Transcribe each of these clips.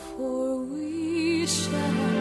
For we shall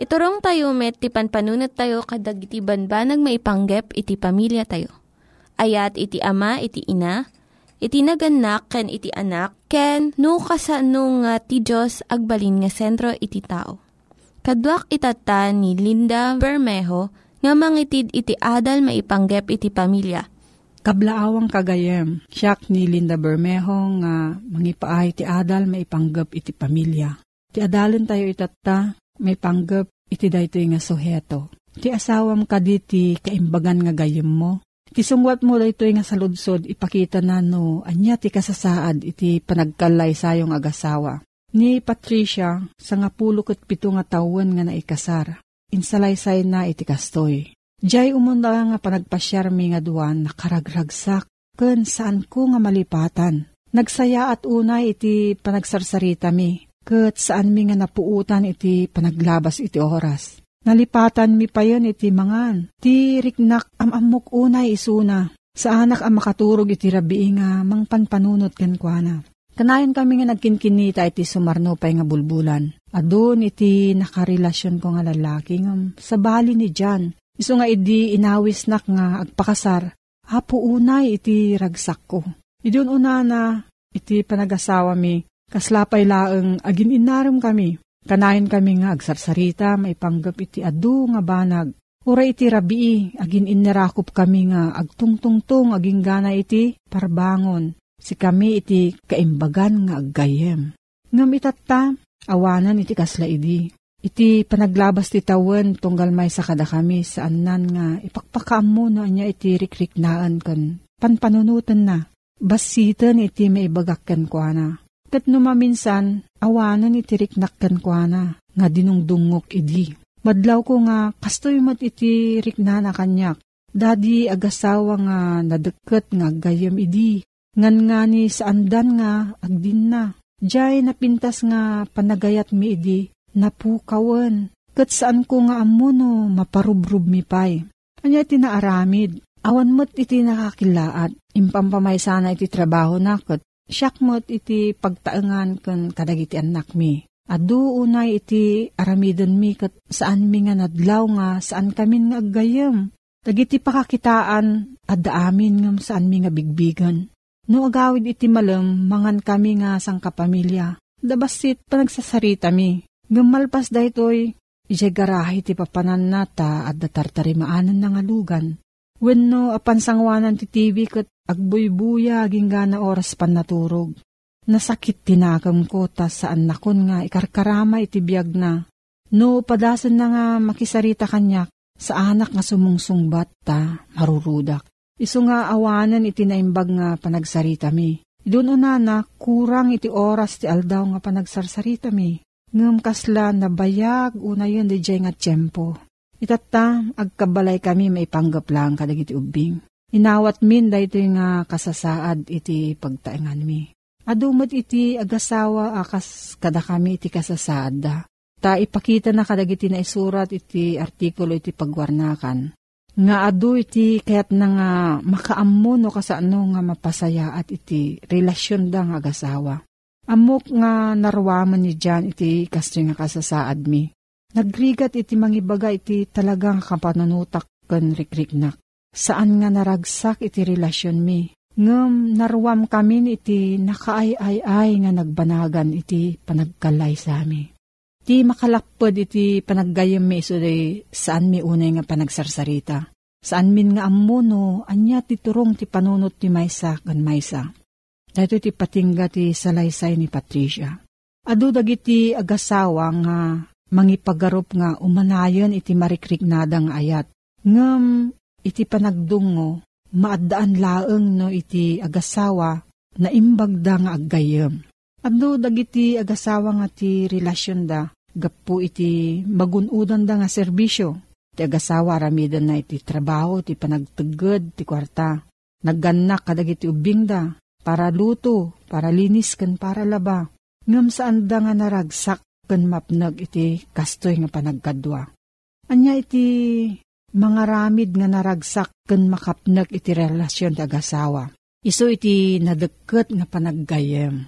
Iturong tayo met, ti panpanunat tayo kadag iti banbanag maipanggep iti pamilya tayo. Ayat iti ama, iti ina, iti naganak, ken iti anak, ken no kasano nga ti Diyos agbalin nga sentro iti tao. Kaduak itata ni Linda Bermejo nga mangitid iti adal maipanggep iti pamilya. Kablaawang kagayem, siyak ni Linda Bermejo nga mangipaay ti adal maipanggap iti pamilya. Ti adalon tayo itata, may panggap iti daytoy nga suheto. Ti asawam kaditi kaimbagan nga gayem mo. Ti sungwat mo daytoy nga saludsod ipakita na no anya ti kasasaad iti panagkalay sayong agasawa. Ni Patricia sa nga pulo ket pito nga tawen nga naikasar. Insalaysay na iti kastoy. Diyay umunda nga panagpasyarmi nga duwan nakaragragsak ken saan ko nga malipatan. Nagsaya at unay iti panagsarsarita mi. Kat saan mi nga napuutan iti panaglabas iti oras. Nalipatan mi pa yun iti mangan. Ti riknak amamok unay isuna. Sa anak ang makaturog iti rabi nga mangpanpanunot ken kuana. Kanayon kami nga nagkinkinita iti sumarno pay nga bulbulan. Adun iti nakarelasyon ko nga lalaki nga sa bali ni Jan. Iso nga idi inawis nak nga agpakasar. Apo unay iti ragsak ko. Idun una na iti panagasawa mi Kaslapay laeng agin inaram kami. Kanayon kami nga agsarsarita, maipanggap iti adu nga banag. Ura iti rabii, agin inarakop kami nga agtungtungtung aging gana iti parbangon. Si kami iti kaimbagan nga aggayem. Ngam itatta, awanan iti kasla idi. Iti panaglabas ti tawen tunggal may sa kada kami saan nan nga ipakpakaam mo na niya iti rikriknaan kan panpanunutan na. basitan iti maibagak ken kuana. Kat numaminsan, awanan iti riknak ken kuana, nga dinungdungok idi. Madlaw ko nga, kastoy mat iti riknana kanyak. Dadi agasawa nga nadeket nga gayam idi. Ngan nga ni saandan nga agdin na. Diyay napintas nga panagayat mi idi, napukawan. Kat saan ko nga amuno maparubrub mi pay. Anya iti naaramid, awan mo't iti nakakilaat, impampamay sana iti trabaho na kat siyak mo't iti pagtaengan kan kadagiti anak mi. Adu unay iti aramidon mi kat saan mi nga nadlaw nga saan kami nga aggayam. Dagiti pakakitaan adda amin ngam saan mi nga bigbigan. No agawid iti malam mangan kami nga sang kapamilya. Dabasit panagsasarita mi. Gamalpas daytoy ijay garahe ti papanan nata at datartarimaanan na nga lugan. Wenno apan sangwanan ti TV kat agbuybuya ginggana oras pan naturog. Nasakit tinakam ko ta saan nakon nga ikarkarama iti biyag na. No padasan na nga makisarita kanyak sa anak nga sumungsungbat ta marurudak. Isu nga awanan iti naimbag nga panagsarita mi. Idun unana kurang iti oras ti aldaw nga panagsarsarita mi. Ngam kasla na bayag una yun di nga tiyempo. Itata, agkabalay kami maipanggap lang kadagiti ubing. Inawat min dahito nga kasasaad iti pagtaengan mi. Adumot iti agasawa akas kada kami iti kasasaad da. Ta ipakita na kadagiti na isurat iti artikulo iti pagwarnakan. Nga adu iti kayat na nga makaammo no kasano nga mapasaya at iti relasyon da nga agasawa. Amok nga narwaman ni Jan iti kasto nga kasasaad mi. Nagrigat iti mangibaga iti talagang kapanunutak kan rikriknak. Saan nga naragsak iti relasyon mi. Ngem narwam kami iti nakaay-ay-ay nga nagbanagan iti panagkalay sa mi. Ti makalakpod iti panaggayam mi iso saan mi unay nga panagsarsarita. Saan min nga amuno, anya ti turong ti panunot ti maysa kan maysa. Dahito ti patingga ti salaysay ni Patricia. Adu dagiti agasawa nga mangipagarup nga umanayon iti marikriknada nga ayat. Ngem iti panagdungo, maadaan laeng no iti agasawa na imbagda nga aggayem. Adu dagiti agasawa nga ti relasyon da, gapu iti magunudan da nga serbisyo. Ti agasawa ramidan na iti trabaho, ti panagtagod, ti kwarta. Nagganak kadagiti ubing da, para luto, para linis kan para laba. Ngam saan da nga naragsak kan mapnag iti kastoy nga panagkadwa. Anya iti mga ramid nga naragsak kan makapnag iti relasyon ti agasawa. Iso iti nadeket nga panaggayem.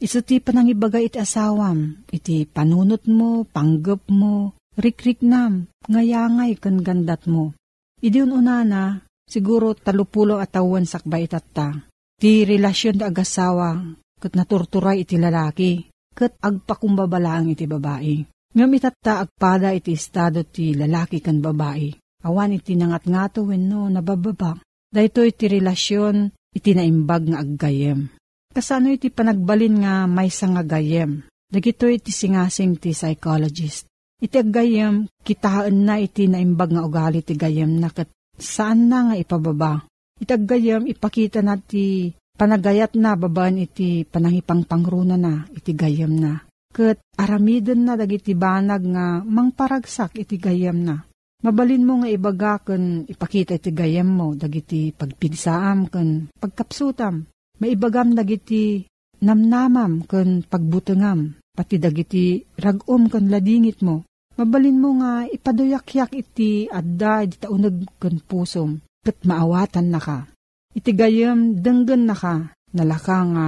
Iso ti panangibaga iti asawam, iti panunot mo, panggap mo, rikrik nam, ngayangay kan gandat mo. Idi unana, siguro talupulo atawan sakbay itatta. Ti relasyon ti agasawa, kat naturturay iti lalaki, kat agpakumbabalaang iti babae. Ngam itatta agpada iti estado ti lalaki kan babae. Awan iti nangat nga to wenno nabababa. Dahito iti relasyon iti naimbag nga aggayem. Kasano iti panagbalin nga may nga gayem. Dagito iti singasing ti psychologist. Iti aggayem, kitaan na iti naimbag nga ugali ti gayem na kat saan na nga ipababa. Iti aggayem, ipakita na ti panagayat na babaan iti panangipang pangruna na iti gayem na. Kat aramiden na dagiti banag nga mangparagsak iti gayem na. Mabalin mo nga ibaga kan ipakita iti gayem mo, dagiti pagpigsaam kan pagkapsutam. Maibagam dagiti namnamam kan pagbutengam, pati dagiti ragom kan ladingit mo. Mabalin mo nga ipaduyak-yak iti adda iti taunag kan pusom, kat maawatan na ka. Iti gayem denggen na ka, nalaka nga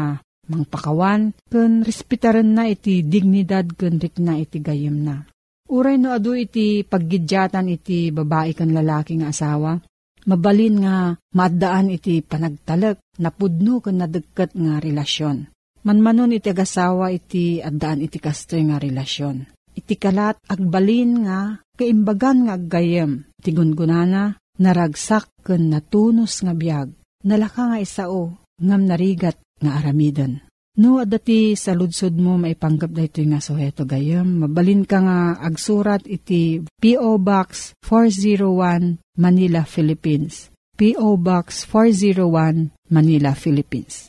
mangpakawan, kan respetaran na iti dignidad kan rikna iti gayem na. Uray no adu iti paggidyatan iti babae kan lalaki nga asawa. Mabalin nga maddaan iti panagtalek, napudno kan nadagkat nga relasyon. Manmanon iti agasawa iti addaan iti kastoy nga relasyon. Iti kalat agbalin nga kaimbagan nga aggayem. Iti gungunana naragsak kan natunos nga biyag. Nalaka nga isao ngam narigat nga aramidan. No, adati sa ludsod mo maipanggap da ito nga suheto gayam. Mabalin ka nga agsurat iti P.O. Box 401 Manila, Philippines. P.O. Box 401, Manila, Philippines.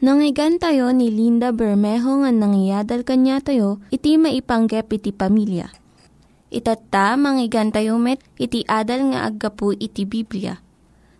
Nangyigan tayo ni Linda Bermejo nga nangyadal kanya tayo, iti maipanggep iti pamilya. Itatta, manggigan tayo met, iti adal nga aggapu iti Biblia.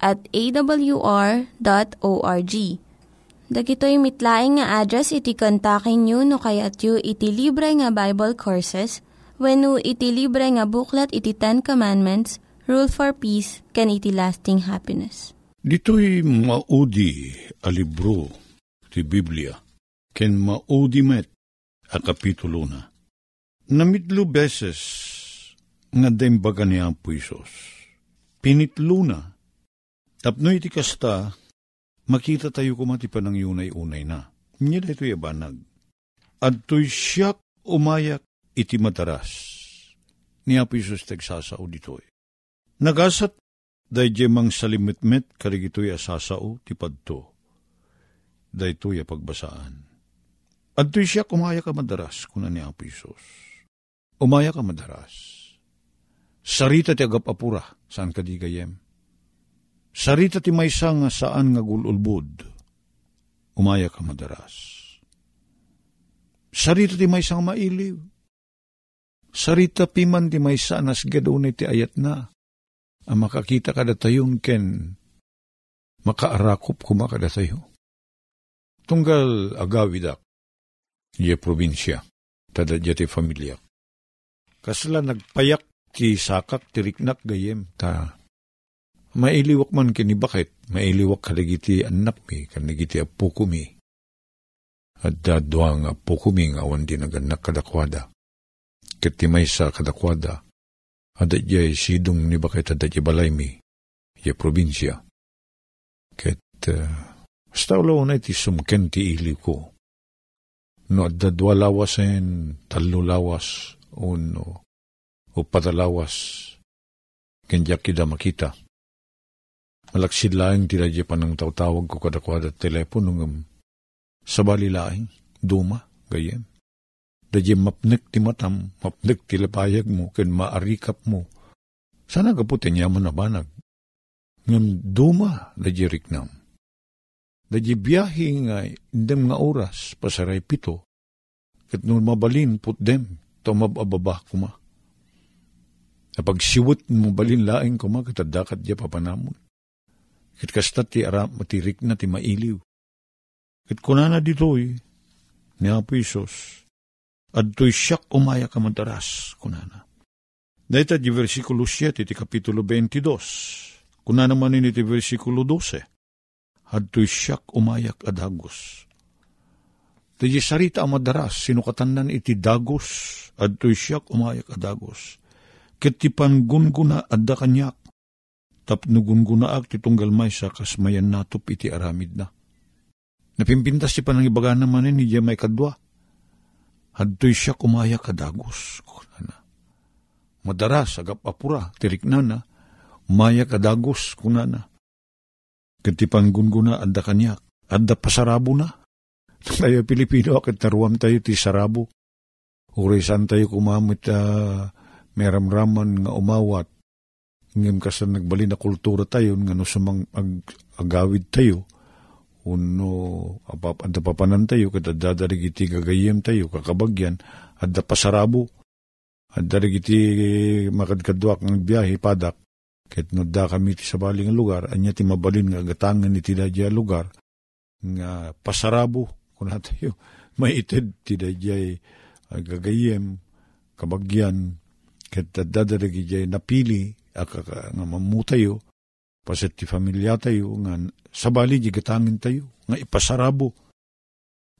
at awr.org. Dagitoy mitlaing nga address iti kontakin nyo no kayat yu iti libre nga Bible Courses when iti libre nga buklat iti Ten Commandments, Rule for Peace, can iti lasting happiness. Dito'y maudi a libro ti Biblia, ken maudi met a kapitulo na. Namitlo beses nga dembaga ni Ampo Isos. Pinitlo na. Tapno iti kasta, makita tayo kumati pa ng yunay-unay na. Niya da ito'y abanag. At to'y siyak umayak iti madaras. Ni Apo Isos tagsasao dito'y. Nagasat Day mang salimitmet karigitoy asasao ti padto. Day to'y. At to'y siya kumaya ka madaras kuna ni Apo Isos. Umaya ka madaras. Sarita ti agapapura, saan ka di gayem? Sarita ti maysa nga saan nga gululbud. Umaya ka madaras. Sarita ti maysa nga mailiw. Sarita piman ti maysa nas gadunay ti ayat na ang makakita kada tayon ken makaarakop kuma kada tayo. Tunggal agawidak, ye probinsya, tada ti familia. Kasla nagpayak ti sakak ti riknak gayem ta mailiwak man kini bakit, mailiwak kalagiti anak mi, kalagiti apo ko mi. At dadwa nga apo ko mi nga awan din naganak kadakwada. Katimay sa kadakwada, adat jay sidong ni bakit jay balay mi, jay probinsya. Ket, uh, basta ulaw na iti sumken ti ili ko. No adat dua lawasen, talo lawas, o no, o patalawas, kenjak kida makita. Malaksid laing ti radya pa ng tawtawag ko kadakwada telepono ngam sa bali laing, duma, gayem. Dadya mapnek ti matam, mapnek ti lapayag mo, ken maarikap mo. Sana kaputin niya man nabanag. Ngam duma, dadya riknam. Dadya biyahe nga, indem nga oras, pasaray pito. Kat nung mabalin, put dem, to mabababa kuma. Kapag siwot mo balin laing kuma, katadakat diya papanamon. Kit kasta ti aram, matirik na ti mailiw. Kit kunana ditoy, ni Apo Isos, at to'y siyak umaya ka madaras, kunana. Dahita di versikulo 7, ti kapitulo 22, kunana man ini ti versikulo 12, at to'y siyak umayak adagos. Dahil sarita madaras, sinukatanan iti dagos, at to'y siyak umayak adagos. Ketipan gunguna adda kanyak, tapno gunguna ak ti tunggal may sa kasmayan natop iti aramid na. Napimpintas ti panangibaga naman ni may kadwa, Hadtoy siya kumaya kadagos. Kunana. Madaras, agap apura, tirik na na, umaya kadagos, kunana. Katipan gunguna, adda kanyak, adda pasarabo na. Tayo Pilipino, akit taruam tayo ti sarabo. Urisan tayo kumamit uh, meramraman nga umawat. Ngem kasi nagbali na kultura tayo, nga no sumang ag, agawid tayo, uno apap adda papanan tayo ket adda darigiti gagayem tayo kakabagyan adda pasarabo adda darigiti makadkadwak ng biyahe padak. Ket no da kami ti sabali nga lugar anya ti mabalin nga gatangan iti dadya lugar nga pasarabo. Kuna tayo maited ti dadya gagayem kabagyan. Ket adda darigiti napili akaka nga mamutayo paset ti familia tayo nga sabali di tayo nga ipasarabo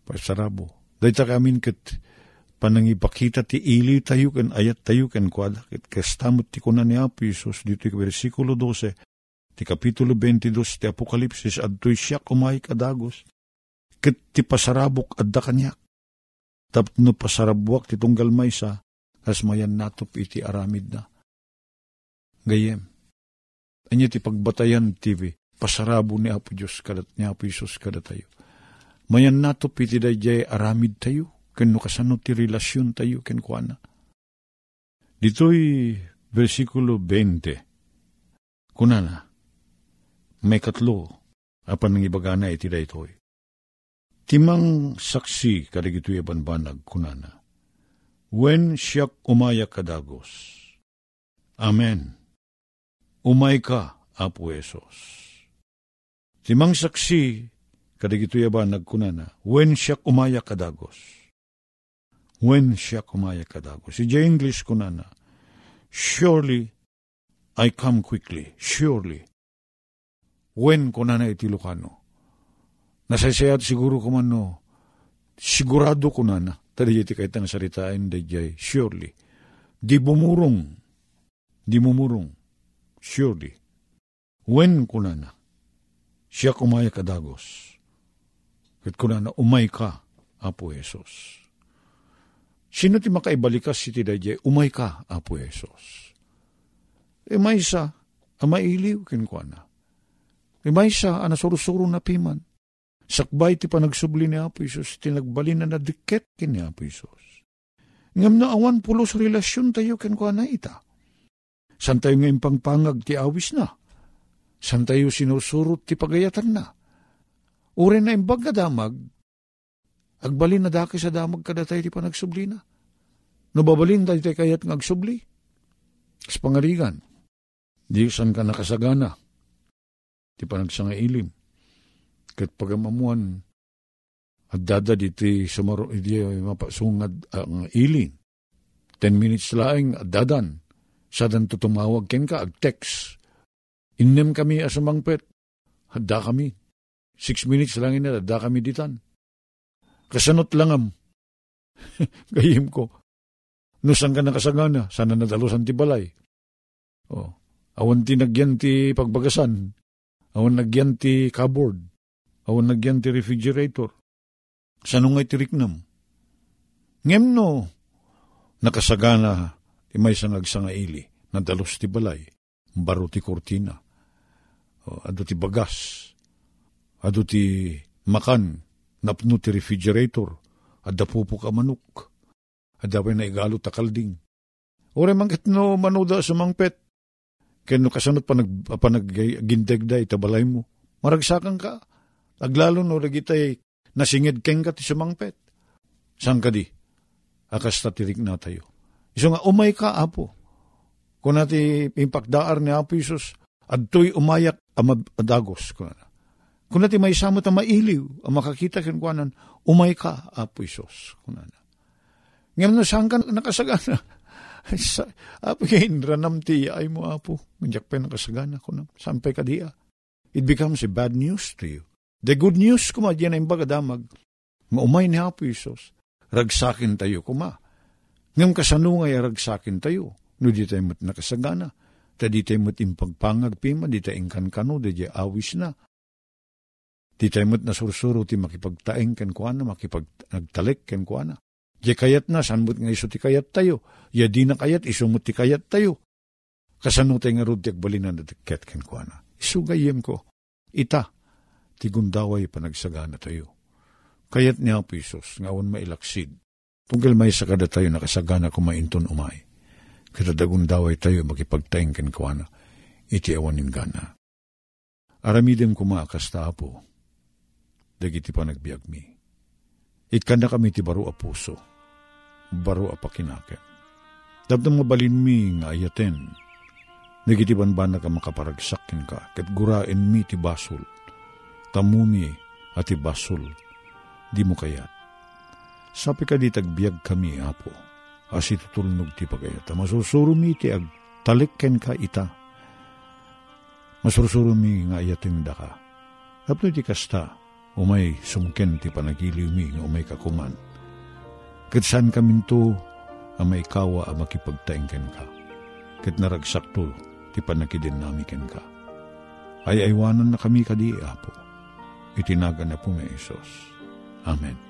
pasarabo dahita kamin ket panangipakita ti ili tayo ken ayat tayo ken kwada ket kastamot ti kunan ni Apo Isus dito iti versikulo 12 ti kapitulo 22 ti Apokalipsis adtoy siya kumay kadagos. Ket ti pasarabok adda kanyak. Tapno pasarabwak ti tunggal maysa, kas mayan natop iti aramid na. Gayem, anya ti pagbatayan ti pasarabo ni Apo Diyos kadat ni Apo Isus kadat tayo. Mayan natop iti dayjay aramid tayo, ken no kasano ti relasyon tayo ken kuana. Dito'y versikulo 20. Kunana, may katlo, apan ng ibagana iti daytoy. Timang saksi kadigito'y abanbanag kunana. When siyak umaya kadagos. Amen. Umay ka, Apo Esos. Timang saksi kadigito'y abanag kunana. When siyak umaya kadagos. When siyak umaya kadagos. Si English kunana. Surely I come quickly. Surely. When kunana iti Lucano Nasaysayat siguro ko man no, sigurado ko na na, tadi iti kahit ang saritain dayjay, surely. Di bumurong, di bumurong, surely. When ko na na, siya kumaya kadagos. Kat ko na na, umay ka, Apo Yesus. Sino ti makaibalikas si ti dayjay, umay ka, Apo Yesus. E may isa, amailiw kinkwana. E may isa, anasurusuro na piman Sakbay ti panagsubli ni Apo Isus, tinagbalin na nadiket kini Apo Isus. Ngam na awan pulos relasyon tayo ken kwa na ita. San tayo ngayon pangpangag ti awis na. San tayo sinusurot ti pagayatan na. Ure na imbag nga damag, agbalin na daki sa damag kada tayo ti panagsubli na. No babalin tayo tayo kayat ng agsubli. Pangarigan, di san ka nakasagana. Ti panagsanga ilim ket pagamamuan at dada diti sumaro iti mapasungad ang ilin. Ten minutes laing at dadan. Sadan to tumawag ken ka ag text. Innem kami asamangpet. Hadda kami. Six minutes lang ina, hadda kami ditan. Kasanot langam. Gayim ko. No saan ka nakasagana? Sana nadalusan ti balay. Oh. Awan ti nagyan ti pagbagasan. Awan nagyan ti cupboard awan nagyan ti refrigerator. Sano nga itiriknam? Ngem no, nakasagana ti may sangagsanga ili, nadalos ti balay, baro ti kortina, o, ado ti bagas, ado ti makan, napno ti refrigerator, adda pupo ka manok, adda pa na igalo ta kalding. Ore mangkit no manuda sa mangpet, kaya no kasanot pa nag, pa naggindag ita balay mo, maragsakan ka, Aglalo no ragitay nasingid keng ka ti sumangpet. Sang ka di? Akas tatirik na tayo. Iso nga, umay ka, apo. Kung nati impakdaar ni Apo Isus, adtoy umayak amadagos. Kung nati may samot ang mailiw, ang makakita kinukuanan, umay ka, Apo Isus. Ngayon na saan ka nakasagana? apo ranam ti ay mo, Apo. Manjak pa nakasagana ko na. Sampay ka diya. It becomes a bad news to you. The good news kuma diyan ang bagadamag. Maumay ni Apo Isos. Ragsakin tayo kuma. Ngam kasano nga ragsakin tayo. No di tayo mat nakasagana. Ta di tayo mat impagpangag pima. Di tayo ingkan kano. Di tayo awis na. Di tayo mat nasursuro ti makipagtaeng ken kuana. Makipagtalik ken kuana. Di kayat na. Sanmut nga iso ti kayat tayo. Ya di na kayat. Isumut ti kayat tayo. Kasano tayo nga rod ti agbalinan na tiket ken kuana. Isugayem ko. Ita ti gundaway panagsagana tayo. Kayat niya po Isos, ngawan mailaksid. Tunggal may sakada tayo nakasagana kumainton umay. Kita dagundaway tayo makipagtaing kawana. Iti awanin gana. Aramidem kumakas ta po. Dagiti pa nagbiag mi. Itkanda kami ti baro a puso. Baro a pakinakem. Dabdang mabalin mi nga ayaten. Nagiti banban na ka makaparagsakin ka. Kat gurain mi ti basol tamumi ati basol, di mo kayat. Sapi ka di tagbiag kami, apo, as itutulnog ti pagayata. Masusurumi ti ag talikken ka ita. Masusurumi nga ayating da ka. Ti kasta, umay sumken ti panagiliw nga umay kakuman. Katsan kaminto, amay kawa a makipagtaengken ka. Kat naragsakto, ti panakidinamiken ka Ay aywanan na kami kadi, Apo. Itinaga na po may Isos. Amen.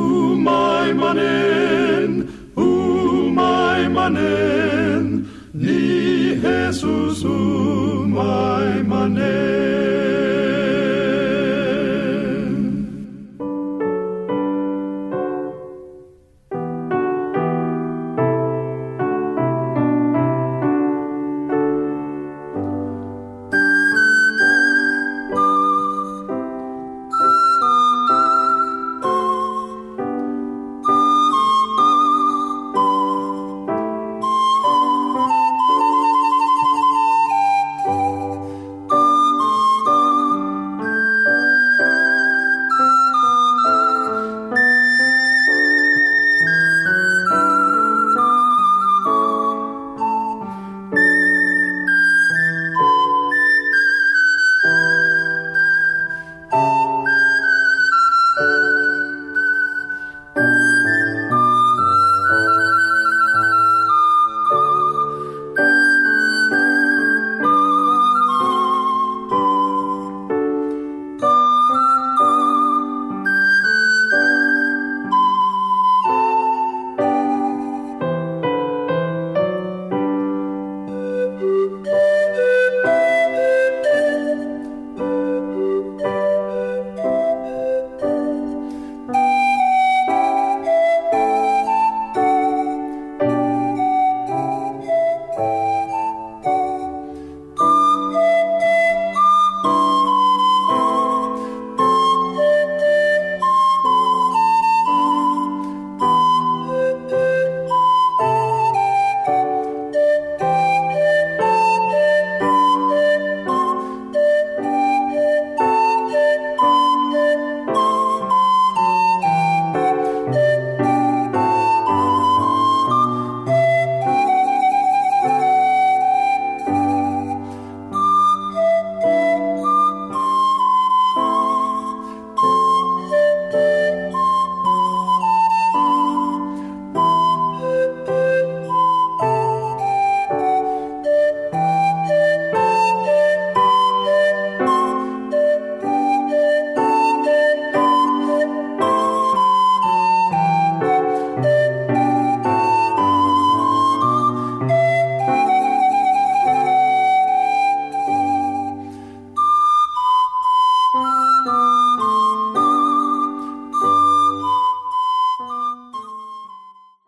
manen, umay manen, ni Jesus umay manen.